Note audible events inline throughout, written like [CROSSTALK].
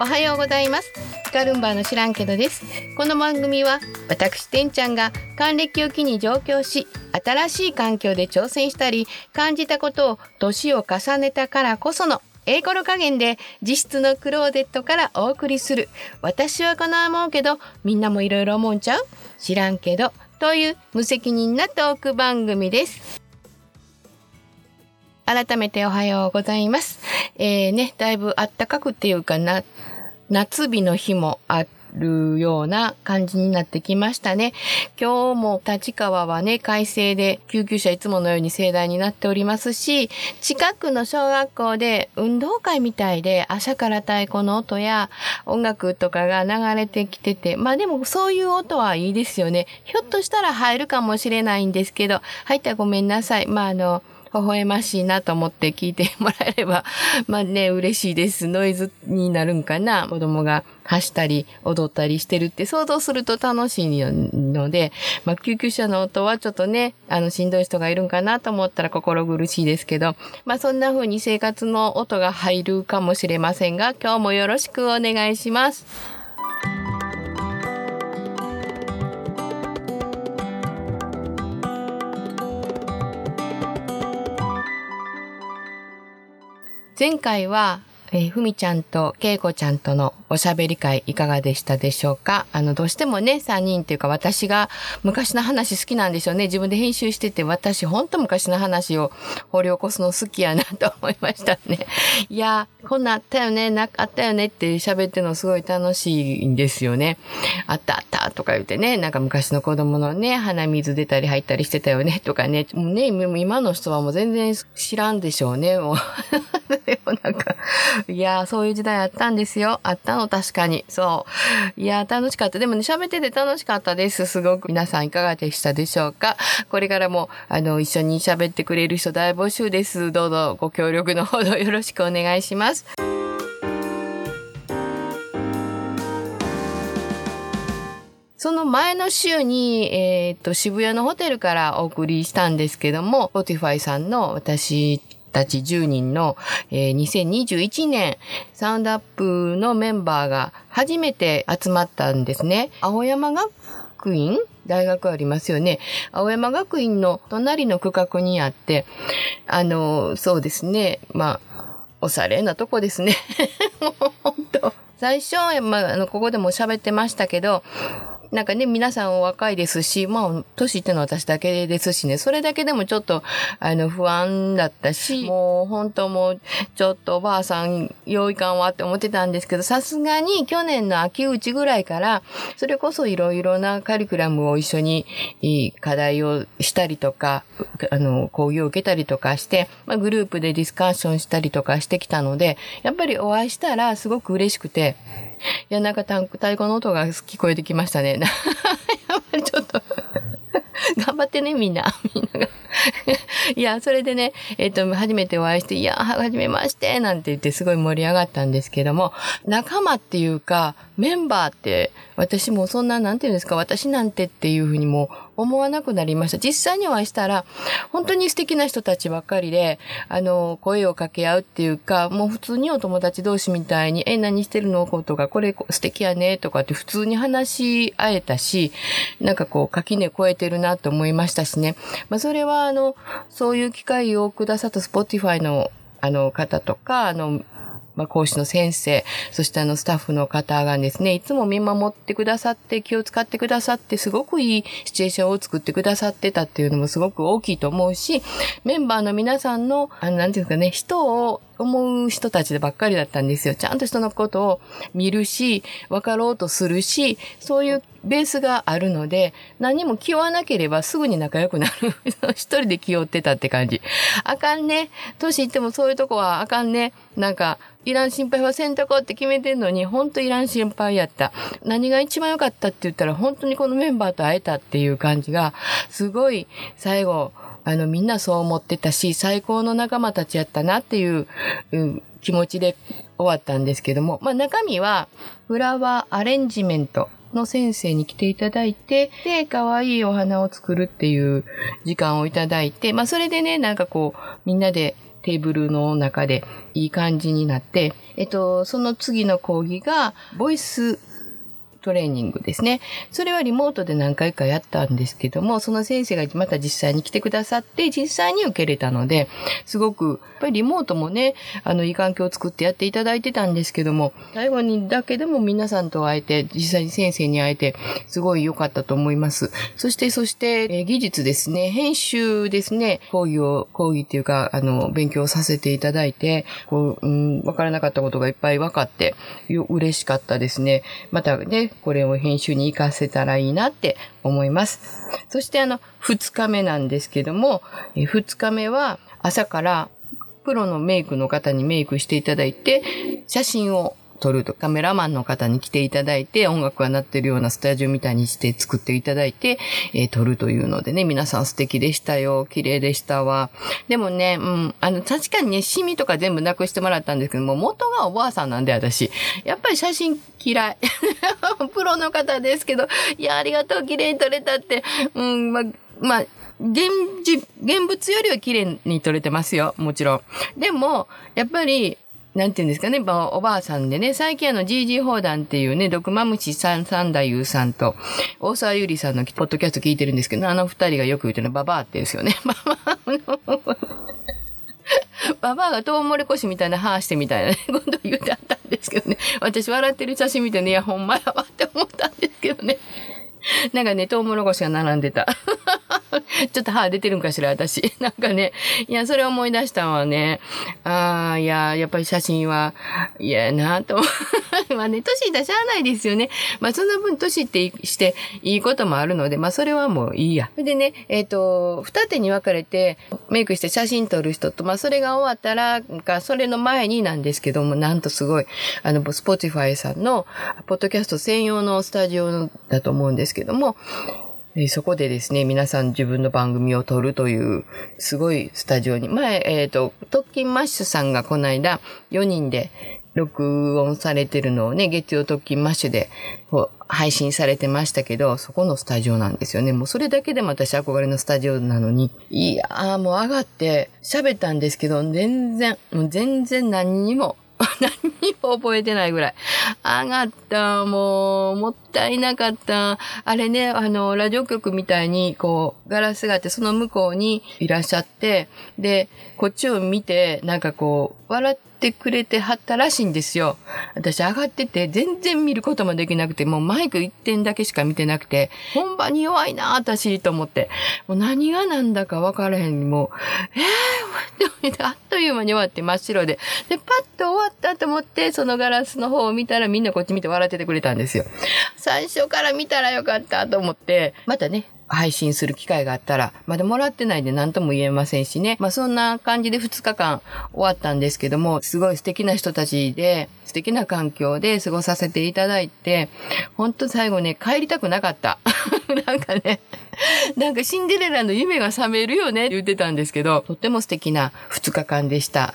おはようございます。ガルンバーの知らんけどです。この番組は私てんちゃんが還暦を機に上京し新しい環境で挑戦したり感じたことを年を重ねたからこその英語の加減で実質のクローゼットからお送りする。私はこの思うけどみんなもいろいろ思うんちゃう？知らんけどという無責任なトーク番組です。改めておはようございます。えー、ね、だいぶあったかくっていうかな、夏日の日もあるような感じになってきましたね。今日も立川はね、快晴で救急車いつものように盛大になっておりますし、近くの小学校で運動会みたいで朝から太鼓の音や音楽とかが流れてきてて、まあでもそういう音はいいですよね。ひょっとしたら入るかもしれないんですけど、入ったらごめんなさい。まああの、微笑ましいなと思って聞いてもらえれば、まあね、嬉しいです。ノイズになるんかな。子供が走ったり踊ったりしてるって想像すると楽しいので、まあ救急車の音はちょっとね、あのしんどい人がいるんかなと思ったら心苦しいですけど、まあそんな風に生活の音が入るかもしれませんが、今日もよろしくお願いします。前回はえー、ふみちゃんとけいこちゃんとのおしゃべり会いかがでしたでしょうか？あの、どうしてもね、3人っていうか私が昔の話好きなんでしょうね。自分で編集してて私ほんと昔の話を掘り起こすの好きやなと思いましたね。[LAUGHS] いや、こんなあったよね、なかったよねって喋ってのすごい楽しいんですよね。あったあったとか言ってね、なんか昔の子供のね、鼻水出たり入ったりしてたよねとかね。もうね、今の人はもう全然知らんでしょうね。もうでもなんかいや、そういう時代あったんですよ。あったの、確かに。そう。いや、楽しかった。でもね、喋ってて楽しかったです。すごく。皆さんいかがでしたでしょうか？これからも、あの、一緒に喋ってくれる人大募集です。どうぞご協力のほどよろしくお願いします。その前の週に、えっ、と、渋谷のホテルからお送りしたんですけども、Spotify さんの私たち10人の、えー、2021年サウンドアップのメンバーが初めて集まったんですね。青山学院？大学ありますよね。青山学院の隣の区画にあって、あの、そうですね。まあ、おしゃれなとこですね。[LAUGHS] もう本当。最初、まあ、あの、ここでも喋ってましたけど、なんかね、皆さんお若いですし、まあ、年ってのは私だけですしね、それだけでもちょっと、あの、不安だったし、もう本当もう、ちょっとおばあさん、用意感はって思ってたんですけど、さすがに去年の秋口ぐらいから、それこそいろいろなカリキュラムを一緒に、課題をしたりとか、あの、講義を受けたりとかして、まあ、グループでディスカッションしたりとかしてきたので、やっぱりお会いしたらすごく嬉しくて、いや、なんか太鼓の音が聞こえてきましたね。[LAUGHS] やっぱりちょっと [LAUGHS] 頑張ってね、みんな。みんながいや、それでね、えっ、ー、と、初めてお会いして、いや、はじめまして、なんて言ってすごい盛り上がったんですけども、仲間っていうか、メンバーって、私もそんな、なんて言うんですか、私なんてっていうふうにも思わなくなりました。実際にお会いしたら、本当に素敵な人たちばっかりで、あの、声を掛け合うっていうか、もう普通にお友達同士みたいに、え、何してるの？とか、これ素敵やねとかって普通に話し合えたし、なんかこう、垣根超えてるなと思いましたしね。まあ、それは、あの、そういう機会をくださった Spotify のあの方とか、あの、まあ、講師の先生、そしてあのスタッフの方がですね、いつも見守ってくださって、気を使ってくださって、すごくいいシチュエーションを作ってくださってたっていうのもすごく大きいと思うし、メンバーの皆さんの、あの、なんていうんですかね、人を思う人たちでばっかりだったんですよ。ちゃんと人のことを見るし、分かろうとするし、そういうベースがあるので、何も気負わなければすぐに仲良くなる。[LAUGHS] 一人で気負ってたって感じ。あかんね。年いってもそういうとこはあかんね。なんか、いらん心配はせんとこって決めてんのに、ほんといらん心配やった。何が一番良かったって言ったら、本当にこのメンバーと会えたっていう感じが、すごい最後、あの、みんなそう思ってたし、最高の仲間たちやったなっていう、うん、気持ちで終わったんですけども、まあ中身は、フラワーアレンジメントの先生に来ていただいて、で、可愛いお花を作るっていう時間をいただいて、まあそれでね、なんかこう、みんなでテーブルの中でいい感じになって、えっと、その次の講義が、ボイストレーニングですね。それはリモートで何回かやったんですけども、その先生がまた実際に来てくださって、実際に受けれたので、すごく、やっぱりリモートもね、あの、いい環境を作ってやっていただいてたんですけども、最後にだけでも皆さんと会えて、実際に先生に会えて、すごい良かったと思います。そして、そして、え、技術ですね、編集ですね、講義を、講義っていうか、あの、勉強させていただいて、こう、うん、わからなかったことがいっぱい分かって、嬉しかったですね。またね、これを編集に活かせたらいいなって思います。そしてあの、2日目なんですけども、2日目は朝からプロのメイクの方にメイクしていただいて、写真を撮ると、カメラマンの方に来ていただいて、音楽が鳴ってるようなスタジオみたいにして作っていただいて、えー、撮るというのでね、皆さん素敵でしたよ。綺麗でしたわ。でもね、うん、あの、確かにね、シミとか全部なくしてもらったんですけども、元がおばあさんなんで私。やっぱり写真嫌い。[LAUGHS] プロの方ですけど、いや、ありがとう、綺麗に撮れたって。うん、ま、ま、現実、現物よりは綺麗に撮れてますよ。もちろん。でも、やっぱり、なんていうんですかね、おばあさんでね、最近あの GG 砲弾っていうね、毒マムシさん、三太夫さんと、大沢ゆりさんのポッドキャスト聞いてるんですけど、あの二人がよく言ってるのババアってですよね。[LAUGHS] ババアがトウモロコシみたいな歯してみたいな、ね、[LAUGHS] こと言ってあったんですけどね。私笑ってる写真見てね、いや、ほんまやわって思ったんですけどね。なんかね、トウモロコシが並んでた。[LAUGHS] [LAUGHS] ちょっと歯出てるんかしら、私。[LAUGHS] なんかね、いや、それ思い出したわね。ああ、いや、やっぱり写真は嫌やなと。[LAUGHS] まあね、年出しゃあないですよね。まあその分年ってしていいこともあるので、まあそれはもういいや。でね、えっ、ー、と、二手に分かれてメイクして写真撮る人と、まあそれが終わったら、か、それの前になんですけども、なんとすごい、あの、 Spotify さんの、ポッドキャスト専用のスタジオだと思うんですけども、そこでですね、皆さん自分の番組を撮るという、すごいスタジオに。前、えっ、ー、と、トッキンマッシュさんがこの間、4人で録音されてるのをね、月曜トッキンマッシュで配信されてましたけど、そこのスタジオなんですよね。もうそれだけでも私憧れのスタジオなのに、いやーもう上がって喋ったんですけど、全然、もう全然何にも [LAUGHS] 何も覚えてないぐらい。上がった、もう、もったいなかった。あれね、あの、ラジオ局みたいに、こう、ガラスがあって、その向こうにいらっしゃって、で、こっちを見て、なんかこう、笑ってくれてはったらしいんですよ。私上がってて、全然見ることもできなくて、もうマイク一点だけしか見てなくて、本番に弱いな、私、と思って。もう何が何だか分からへんにもう、えー、あっという間に終わって真っ白で。で、パッと終わったと思って、そのガラスの方を見たらみんなこっち見て笑っててくれたんですよ。最初から見たらよかったと思って、またね、配信する機会があったら、まだもらってないで何とも言えませんしね。まあそんな感じで2日間終わったんですけども、すごい素敵な人たちで、素敵な環境で過ごさせていただいて、ほんと最後ね、帰りたくなかった。[LAUGHS] なんかね、なんかシンデレラの夢が覚めるよねって言ってたんですけど、とっても素敵な2日間でした。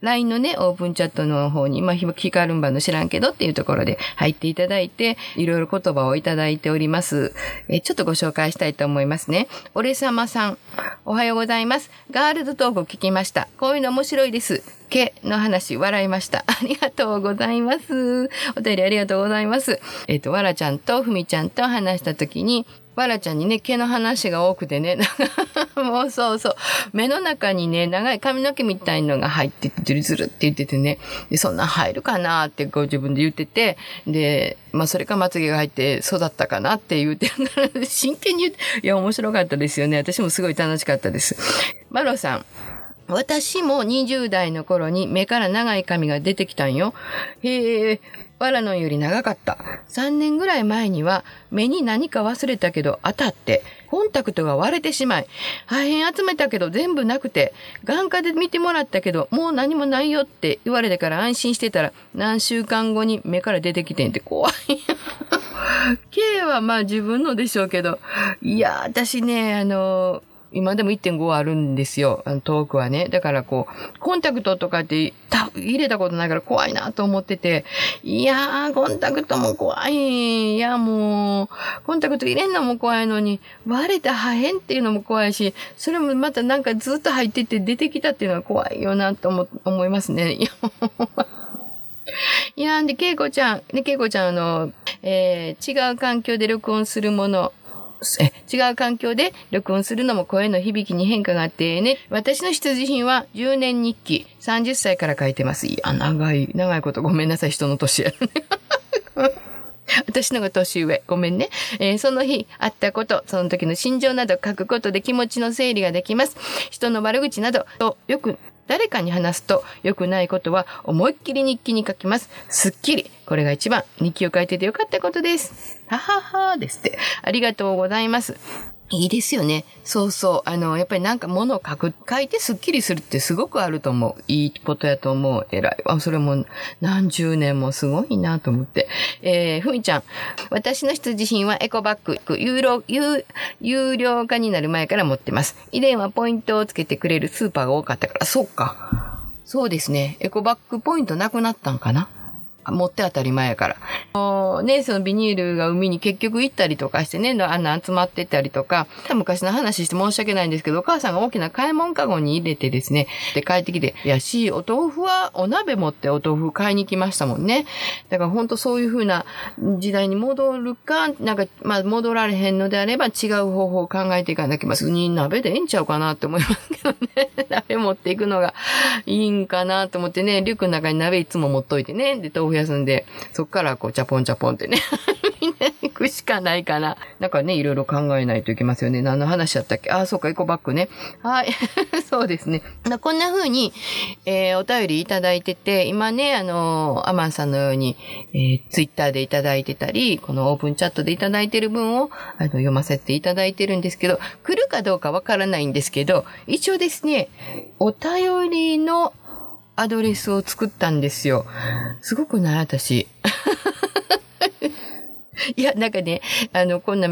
LINE のね、オープンチャットの方に、まあ、ヒカルンバの知らんけどっていうところで入っていただいて、いろいろ言葉をいただいております。えちょっとご紹介したいと思いますね。俺様さん、おはようございます。ガールズトーク聞きました。こういうの面白いです。毛の話、笑いました。[LAUGHS] ありがとうございます。お便りありがとうございます。えっ、ー、と、わらちゃんとふみちゃんと話したときに、わらちゃんにね、毛の話が多くてね、[LAUGHS] もうそうそう、目の中にね、長い髪の毛みたいのが入ってて、ズルズルって言っててね、でそんな入るかなってこう自分で言ってて、で、まあそれかまつげが入って育ったかなって言うて、[LAUGHS] 真剣に言って、いや、面白かったですよね。私もすごい楽しかったです。マロさん。私も20代の頃に目から長い髪が出てきたんよ。へえ、わらのより長かった。3年ぐらい前には目に何か忘れたけど当たって、コンタクトが割れてしまい、破片集めたけど全部なくて、眼科で見てもらったけどもう何もないよって言われてから安心してたら何週間後に目から出てきてんって怖い。[LAUGHS] K はまあ自分のでしょうけど、いや、私ね、あの、今でも1.5あるんですよ。遠くはね。だからこう、コンタクトとかって入れたことないから怖いなと思ってて、いやー、コンタクトも怖い。いや、もう、コンタクト入れんのも怖いのに、割れた破片っていうのも怖いし、それもまたなんかずっと入ってて出てきたっていうのは怖いよなと思思いますね。いや、[LAUGHS] いやんで、けいこちゃん、ね、けいこちゃん、あの、えー、違う環境で録音するもの、え違う環境で録音するのも声の響きに変化があってね。私の必需品は10年日記。30歳から書いてます。いや、長い、長いことごめんなさい、人の年や。[LAUGHS] 私のが年上。ごめんね。えー、その日、あったこと、その時の心情など書くことで気持ちの整理ができます。人の悪口などとよく誰かに話すと良くないことは思いっきり日記に書きます。すっきり。これが一番。日記を書いててよかったことです。はははですって。ありがとうございます。いいですよね。そうそう。あの、やっぱりなんか物を書く、書いてスッキリするってすごくあると思う。いいことやと思う。偉いわ。それも何十年もすごいなと思って。えー、ふみちゃん。私の必需品はエコバッグ。有料、有、有料化になる前から持ってます。以前はポイントをつけてくれるスーパーが多かったから。そうか。そうですね。エコバッグポイントなくなったんかな持って当たり前やから。ね、そのビニールが海に結局行ったりとかしてね、あんな集まってたりとか、昔の話して申し訳ないんですけど、お母さんが大きな買い物かごに入れてですね、で帰ってきて、いやし、お豆腐はお鍋持ってお豆腐買いに来ましたもんね。だから本当そういう風な時代に戻るか、なんか、まあ戻られへんのであれば違う方法を考えていかなきゃいけ、まあ、に鍋でええんちゃうかなって思いますけどね。[LAUGHS] 鍋持っていくのがいいんかなと思ってね、リュックの中に鍋いつも持っといてね、で、豆腐休んで、そっからこう、チャポンチャポンってね [LAUGHS] みんな行くしかないかな。なんかね、いろいろ考えないといけますよね。何の話だったっけ？あ、そうか、エコバッグね。はい。[LAUGHS] そうですね。こんな風に、えー、お便りいただいてて、今ね、あのー、アマンさんのように、えー、ツイッターでいただいてたり、このオープンチャットでいただいてる分を、あの、読ませていただいてるんですけど、来るかどうかわからないんですけど、一応ですね、お便りのアドレスを作ったんですよ。すごくない？私。[LAUGHS] いや、なんかね、あの、こんな、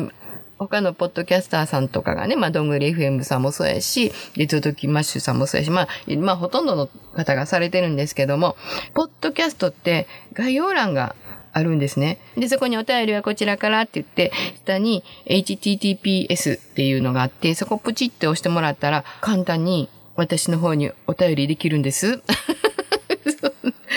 他のポッドキャスターさんとかがね、まあ、どんぐり FM さんもそうやし、レトドキマッシュさんもそうやし、まあ、まあ、ほとんどの方がされてるんですけども、ポッドキャストって概要欄があるんですね。で、そこにお便りはこちらからって言って、下に https っていうのがあって、そこプチって押してもらったら、簡単に私の方にお便りできるんです。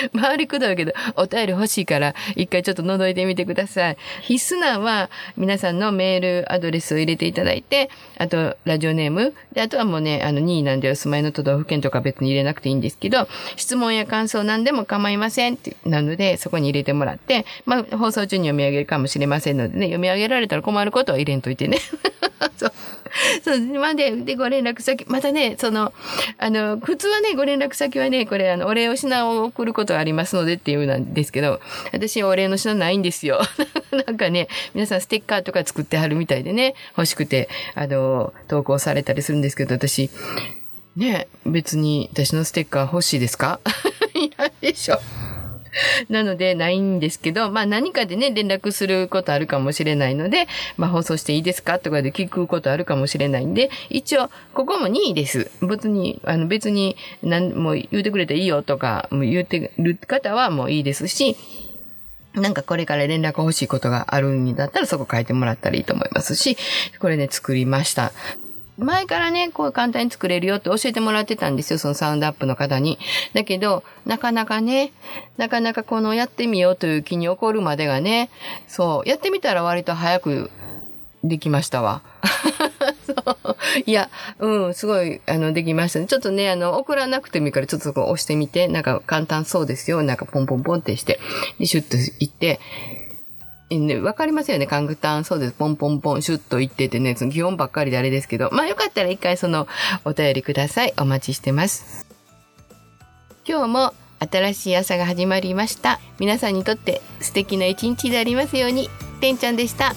[LAUGHS] 回りくどいけど、お便り欲しいから、一回ちょっと覗いてみてください。必須なは、皆さんのメールアドレスを入れていただいて、あと、ラジオネーム。で、あとはもうね、あの、2位なんでお住まいの都道府県とか別に入れなくていいんですけど、質問や感想なんでも構いませんって、なので、そこに入れてもらって、まあ、放送中に読み上げるかもしれませんのでね、読み上げられたら困ることは入れんといてね。[LAUGHS] そう。そう、まで、で、ご連絡先、またね、その、あの、普通はね、ご連絡先はね、これ、あの、お礼を品を送ることがありますのでっていうなんですけど、私お礼の品ないんですよ。[LAUGHS] なんかね、皆さんステッカーとか作ってはるみたいでね、欲しくて、あの、投稿されたりするんですけど、私、ね、別に私のステッカー欲しいですか？[LAUGHS] いないでしょ。[LAUGHS] なのでないんですけど、まあ何かでね、連絡することあるかもしれないので、まあ放送していいですかとかで聞くことあるかもしれないんで、一応、ここも2位です。別に、あの別に何も言うてくれていいよとか、言ってる方はもういいですし、なんかこれから連絡欲しいことがあるんだったらそこ書いてもらったらいいと思いますし、これね、作りました。前からね、こう簡単に作れるよって教えてもらってたんですよ、そのサウンドアップの方に。だけど、なかなかね、なかなかこのやってみようという気に起こるまでがね、そう、やってみたら割と早くできましたわ。[LAUGHS] そういや、うん、すごい、あの、できましたね。ちょっとね、あの、送らなくてもいいから、ちょっとそこ押してみて、なんか簡単そうですよ。なんかポンポンポンってして、で、シュッといって、ね、わかりますよね、カングタン。そうです。ポンポンポン、シュッと言っててね、その基本ばっかりであれですけど、まあよかったら一回そのお便りください。お待ちしてます。今日も新しい朝が始まりました。皆さんにとって素敵な一日でありますように、てんちゃんでした。